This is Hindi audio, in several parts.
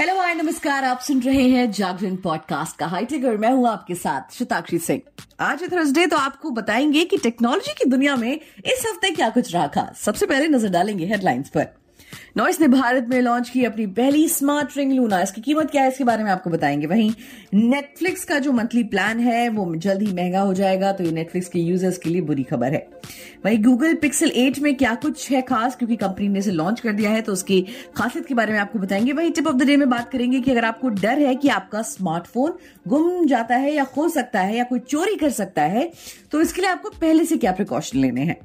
हेलो हाय नमस्कार, आप सुन रहे हैं जागरण पॉडकास्ट का और मैं हूँ आपके साथ शताक्षी सिंह। आज थर्सडे तो आपको बताएँगे कि टेक्नोलॉजी की दुनिया में इस हफ़्ते क्या कुछ रहा खास। सबसे पहले नज़र डालेंगे हेडलाइंस पर। नॉइस ने भारत में लॉन्च की अपनी पहली स्मार्ट रिंग लूना इसकी कीमत क्या है? इसके बारे में आपको बताएँगे। वहीं नेटफ्लिक्स का जो मंथली प्लान है, वो जल्द ही महँगा हो जाएगा तो ये नेटफ्लिक्स के यूज़र्स के लिए बुरी खबर है। वहीं गूगल पिक्सल 8 में क्या कुछ है खास? क्योंकि कंपनी ने इसे लॉन्च कर दिया है तो उसकी खासियत के बारे में आपको बताएँगे। वहीं टिप ऑफ़ द डे में बात करेंगे कि अगर आपको डर है कि आपका स्मार्टफ़ोन गुम जाता है या खो सकता है या कोई चोरी कर सकता है तो इसके लिए आपको पहले से क्या प्रिकॉशन लेने हैं?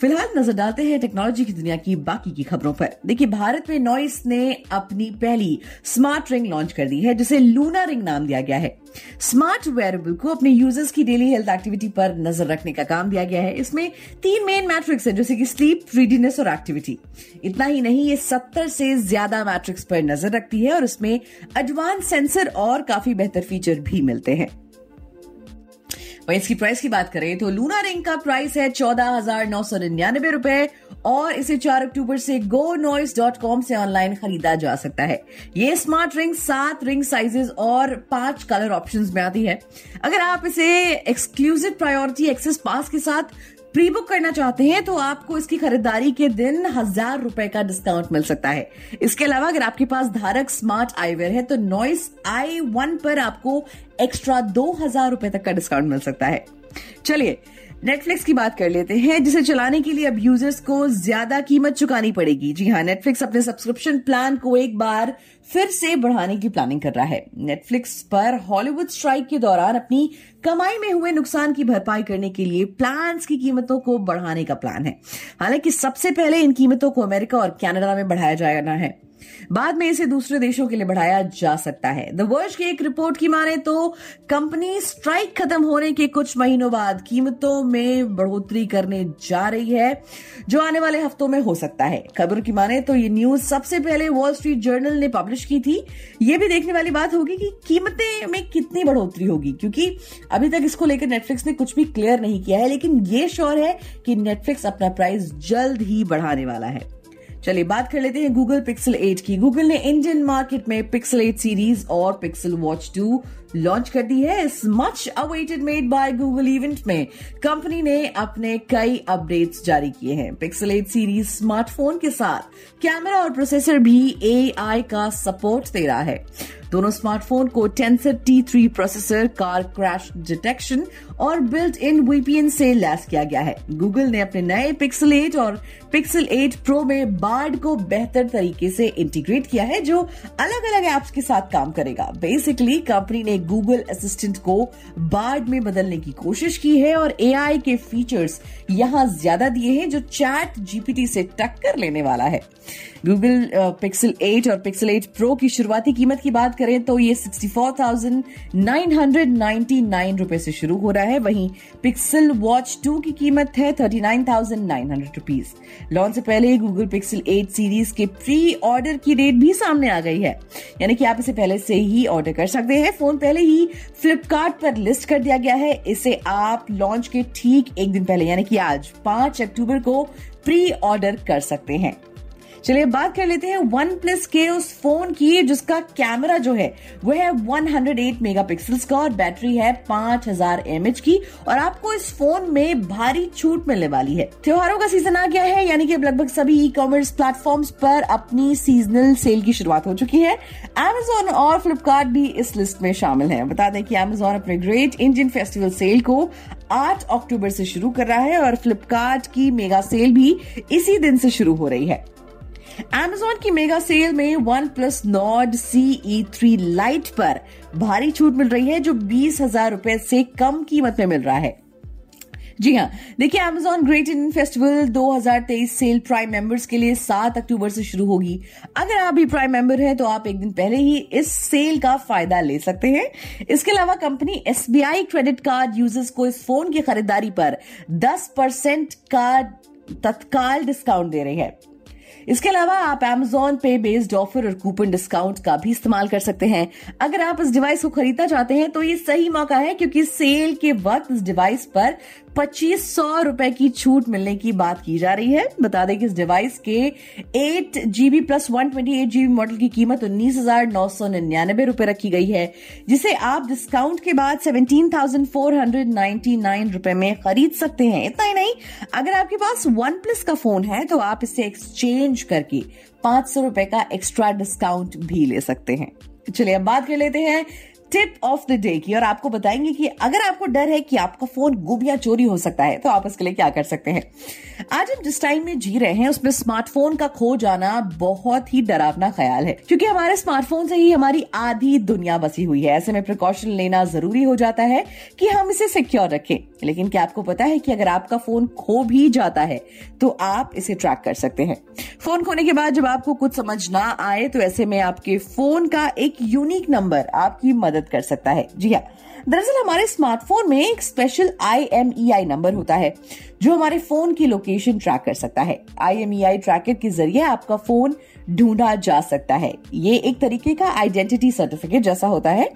फ़िलहाल नज़र डालते हैं टेक्नोलॉजी की दुनिया की बाकी की खबरों पर। देखिए, भारत में नॉइस ने अपनी पहली स्मार्ट रिंग लॉन्च कर दी है, जिसे लूना रिंग नाम दिया गया है। स्मार्ट वेरेबल को अपने यूज़र्स की डेली हेल्थ एक्टिविटी पर नज़र रखने का काम दिया गया है। इसमें तीन मेन मैट्रिक्स है, जैसे कि स्लीप रीडीनेस और एक्टिविटी इतना ही नहीं, ये सत्तर से ज़्यादा मैट्रिक्स पर नज़र रखती है और इसमें एडवांस सेंसर और काफ़ी बेहतर फीचर भी मिलते हैं। वहीं इसकी प्राइस की बात करें तो लूना रिंग का प्राइस है चौदह हज़ार नौ सौ निन्यानबे रूपए और इसे चार अक्टूबर से गो नॉइस डॉट कॉम से ऑनलाइन खरीदा जा सकता है। ये स्मार्ट रिंग सात रिंग साइजेस और पाँच कलर ऑप्शंस में आती है। अगर आप इसे एक्सक्लूसिव प्रायोरिटी एक्सेस पास के साथ प्री बुक करना चाहते हैं तो आपको इसकी खरीदारी के दिन हज़ार रुपए का डिस्काउंट मिल सकता है। इसके अलावा अगर आपके पास धारक स्मार्ट आईवेयर है तो नॉइस आई वन पर आपको एक्स्ट्रा दो हज़ार रुपए तक का डिस्काउंट मिल सकता है। चलिए नेटफ्लिक्स की बात कर लेते हैं, जिसे चलाने के लिए अब यूज़र्स को ज़्यादा कीमत चुकानी पड़ेगी। जी हाँ नेटफ्लिक्स अपने सब्सक्रिप्शन प्लान को एक बार फिर से बढ़ाने की प्लानिंग कर रहा है। नेटफ्लिक्स पर हॉलीवुड स्ट्राइक के दौरान अपनी कमाई में हुए नुकसान की भरपाई करने के लिए प्लान्स की कीमतों को बढ़ाने का प्लान है। हालाँकि सबसे पहले इन कीमतों को अमेरिका और कनाडा में बढ़ाया जाना है। बाद में इसे दूसरे देशों के लिए बढ़ाया जा सकता है। द वर्ष की एक रिपोर्ट की माने तो कंपनी स्ट्राइक खत्म होने के कुछ महीनों बाद कीमतों में बढ़ोतरी करने जा रही है, जो आने वाले हफ्तों में हो सकता है। खबर की माने तो ये न्यूज़ सबसे पहले वॉल स्ट्रीट जर्नल ने पब्लिश की थी। ये भी देखने वाली बात होगी कि कीमतें में कितनी बढ़ोतरी होगी, क्योंकि अभी तक इसको लेकर नेटफ्लिक्स ने कुछ भी क्लियर नहीं किया है, लेकिन ये श्योर है कि नेटफ्लिक्स अपना प्राइस जल्द ही बढ़ाने वाला है। चलिए बात कर लेते हैं गूगल पिक्सल 8 की। गूगल ने इंडियन मार्केट में पिक्सल 8 सीरीज़ और पिक्सल वॉच 2 लॉन्च कर दी है इस much awaited made by Google event में। कंपनी ने अपने कई अपडेट्स जारी किए हैं। पिक्सल 8 सीरीज़ स्मार्टफ़ोन के साथ कैमरा और प्रोसेसर भी एआई का सपोर्ट दे रहा है। दोनों स्मार्टफ़ोन को Tensor T three processor car crash detection और बिल्ट इन वीपीएन से लैस किया गया है। गूगल ने अपने नए पिक्सल 8 और पिक्सल 8 प्रो में बार्ड को बेहतर तरीके से इंटीग्रेट किया है, जो अलग अलग एप्स के साथ काम करेगा। बेसिकली कंपनी ने गूगल असिस्टेंट को बार्ड में बदलने की कोशिश की है और एआई के फीचर्स यहाँ ज़्यादा दिए हैं जो चैट जीपीटी से टक्कर लेने वाला है। गूगल पिक्सल 8 और पिक्सल 8 प्रो की शुरुआती कीमत की बात करें तो ये 64,999 रुपए से शुरू हो रहा है। वहीं पिक्सल वॉच 2 की कीमत है 39,900 रुपीस लॉन्च से पहले गूगल पिक्सल 8 सीरीज़ के प्री ऑर्डर की रेट भी सामने आ गई है। यानी कि आप इसे पहले से ही ऑर्डर कर सकते हैं। फ़ोन पहले ही फ्लिपकार्ट पर लिस्ट कर दिया गया है। इसे आप लॉन्च के ठीक एक दिन पहले, यानी कि आज, पाँच अक्टूबर को प्री ऑर्डर कर सकते हैं। चलिए बात कर लेते हैं वन प्लस के उस फ़ोन की, जिसका कैमरा जो है, वो है 108 मेगापिक्सल्स का और बैटरी है 5000 एमएच की और आपको इस फ़ोन में भारी छूट मिलने वाली है। त्योहारों का सीज़न आ गया है, यानी कि अब लगभग सभी ई कॉमर्स प्लेटफॉर्म पर अपनी सीजनल सेल की शुरुआत हो चुकी है। एमेजोन और फ्लिपकार्ट भी इस लिस्ट में शामिल है। बता दें कि एमेजोन अपने ग्रेट इंडियन फेस्टिवल सेल को 8 अक्टूबर से शुरू कर रहा है और फ्लिपकार्ट की मेगा सेल भी इसी दिन से शुरू हो रही है। एमेजॉन की मेगा सेल में OnePlus Nord CE three Lite पर भारी छूट मिल रही है, जो बीस हज़ार रुपए से कम कीमत में मिल रहा है। जी हाँ देखिए Amazon Great Indian Festival 2023 sale Prime members के लिए 7 अक्टूबर से शुरू होगी। अगर आप भी प्राइम मेंबर हैं तो आप एक दिन पहले ही इस सेल का फ़ायदा ले सकते हैं। इसके अलावा company SBI credit card users को इस फ़ोन की खरीदारी पर 10 परसेंट का तत्काल डिस्काउंट दे रही है। इसके अलावा आप एमेजोन पे बेस्ड ऑफ़र और कूपन डिस्काउंट का भी इस्तेमाल कर सकते हैं। अगर आप इस डिवाइस को खरीदना चाहते हैं तो ये सही मौका है, क्योंकि सेल के वक्त इस डिवाइस पर पच्चीस सौ रुपए की छूट मिलने की बात की जा रही है। बता दें कि इस डिवाइस के eight GB plus one twenty eight GB model की कीमत उन्नीस हज़ार नौ सौ निन्यानबे रुपए रखी गई है, जिसे आप डिस्काउंट के बाद seventeen thousand four hundred ninety nine रुपए में खरीद सकते हैं। इतना ही नहीं, अगर आपके पास वन प्लस का फ़ोन है तो आप इसे एक्सचेंज करके पाँच सौ रुपए का एक्स्ट्रा डिस्काउंट भी ले सकते हैं। चलिए अब बात कर लेते हैं टिप ऑफ़ द डे की, और आपको बताएँगे कि अगर आपको डर है कि आपका फ़ोन गुम या चोरी हो सकता है तो आप इसके लिए क्या कर सकते हैं? आज हम जिस टाइम में जी रहे हैं, उसमें स्मार्टफ़ोन का खो जाना बहुत ही डरावना ख्याल है, क्योंकि हमारे स्मार्टफ़ोन से ही हमारी आधी दुनिया बसी हुई है। ऐसे में प्रिकॉशन लेना ज़रूरी हो जाता है कि हम इसे सिक्योर रखें। लेकिन क्या आपको पता है कि अगर आपका फ़ोन खो भी जाता है तो आप इसे ट्रैक कर सकते हैं। फ़ोन खोने के बाद जब आपको कुछ समझ ना आए तो ऐसे में आपके फ़ोन का एक यूनिक नंबर आपकी मदद कर सकता है। जी हाँ। दरअसल हमारे स्मार्टफ़ोन में एक special I M E I number होता है, जो हमारे फ़ोन की लोकेशन ट्रैक कर सकता है। आई एम ई आई ट्रैकर के ज़रिए आपका फ़ोन ढूंढा जा सकता है। ये एक तरीके का आइडेंटिटी सर्टिफिकेट जैसा होता है।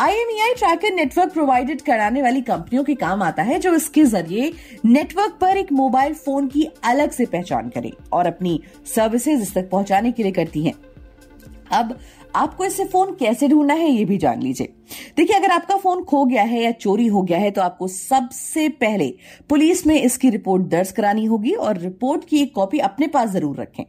आई ट्रैकर नेटवर्क प्रोवाइडेड कराने वाली कंपनियों के काम आता है, जो इसके ज़रिए नेटवर्क पर एक मोबाइल फ़ोन की अलग से पहचान करे और अपनी सर्विसेज़ तक पहुँचाने के लिए करती हैं। अब आपको इसे फ़ोन कैसे ढूंढना है ये भी जान लीजिए। देखिए, अगर आपका फ़ोन खो गया है या चोरी हो गया है तो आपको सबसे पहले पुलिस में इसकी रिपोर्ट दर्ज करानी होगी और रिपोर्ट की एक कॉपी अपने पास ज़रूर रखें।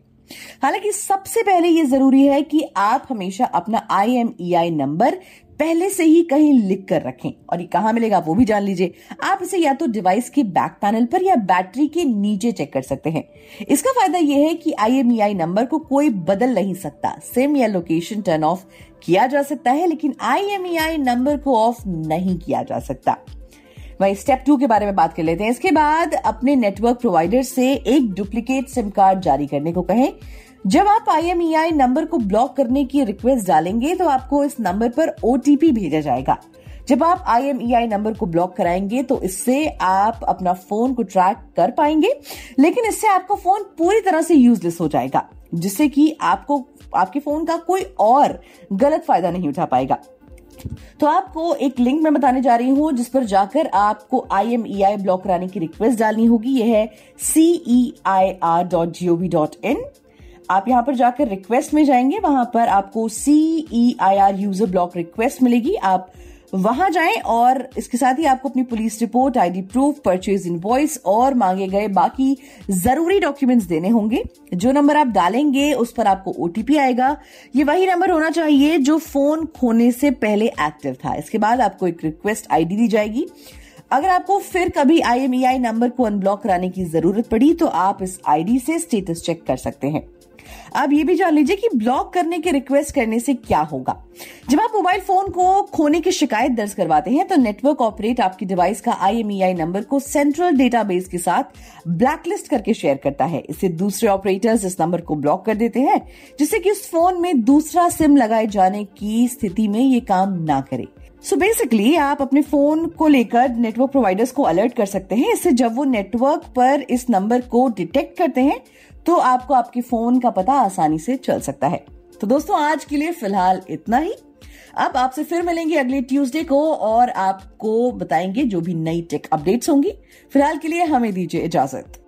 हालाँकि सबसे पहले यह ज़रूरी है कि आप हमेशा अपना आई एम ई आई नंबर पहले से ही कहीं लिख कर रखें। और ये कहाँ मिलेगा वो भी जान लीजिए। आप इसे या तो डिवाइस के बैक पैनल पर या बैटरी के नीचे चेक कर सकते हैं। इसका फ़ायदा यह है कि आई नंबर को कोई बदल नहीं सकता। सिम या लोकेशन टर्न ऑफ़ किया जा सकता है, लेकिन IMEI नंबर को ऑफ़ नहीं किया जा सकता। वही स्टेप टू के बारे में बात कर लेते हैं। इसके बाद अपने नेटवर्क प्रोवाइडर से एक डुप्लीकेट सिम कार्ड जारी करने को कहें। जब आप IMEI नंबर को ब्लॉक करने की रिक्वेस्ट डालेंगे तो आपको इस नंबर पर ओटीपी भेजा जाएगा। जब आप IMEI नंबर को ब्लॉक कराएँगे तो इससे आप अपना फ़ोन को ट्रैक कर पाएँगे, लेकिन इससे आपका फ़ोन पूरी तरह से यूजलेस हो जाएगा, जिससे कि आपको, आपके फ़ोन का कोई और गलत फ़ायदा नहीं उठा पाएगा। तो आपको एक लिंक मैं बताने जा रही हूँ, जिस पर जाकर आपको आई एम ई आई ब्लॉक कराने की रिक्वेस्ट डालनी होगी। यह है CE I R dot G O V dot in आप यहाँ पर जाकर रिक्वेस्ट में जाएँगे, वहाँ पर आपको CE I R user block request मिलेगी। आप वहाँ जाएँ और इसके साथ ही आपको अपनी police report ID proof purchase invoice और मांगे गए बाकी ज़रूरी डॉक्यूमेंट्स देने होंगे। जो नंबर आप डालेंगे, उस पर आपको ओटीपी आएगा। ये वही नंबर होना चाहिए जो फ़ोन खोने से पहले एक्टिव था। इसके बाद आपको एक रिक्वेस्ट आईडी दी जाएगी। अगर आपको फिर कभी आईएमईआई नंबर को अनब्लॉक कराने की ज़रूरत पड़ी तो आप इस आईडी से स्टेटस चेक कर सकते हैं। अब ये भी जान लीजिए कि ब्लॉक करने की रिक्वेस्ट करने से क्या होगा। जब आप मोबाइल फ़ोन को खोने की शिकायत दर्ज करवाते हैं तो नेटवर्क ऑपरेट आपकी डिवाइस का आईएमईआई नंबर को सेंट्रल डेटाबेस के साथ ब्लैकलिस्ट करके शेयर करता है। इससे दूसरे ऑपरेटर्स इस नंबर को ब्लॉक कर देते हैं, जिससे कि उस फ़ोन में दूसरा सिम लगाए जाने की स्थिति में ये काम ना करे। सो so बेसिकली आप अपने फ़ोन को लेकर नेटवर्क प्रोवाइडर्स को अलर्ट कर सकते हैं। इससे जब वो नेटवर्क पर इस नंबर को डिटेक्ट करते हैं तो आपको आपके फ़ोन का पता आसानी से चल सकता है। तो दोस्तों, आज के लिए फ़िलहाल इतना ही। अब आपसे फिर मिलेंगे अगले ट्यूसडे को और आपको बताएँगे जो भी नई टेक अपडेट्स होंगी। फ़िलहाल के लिए हमें दीजिए इजाज़त।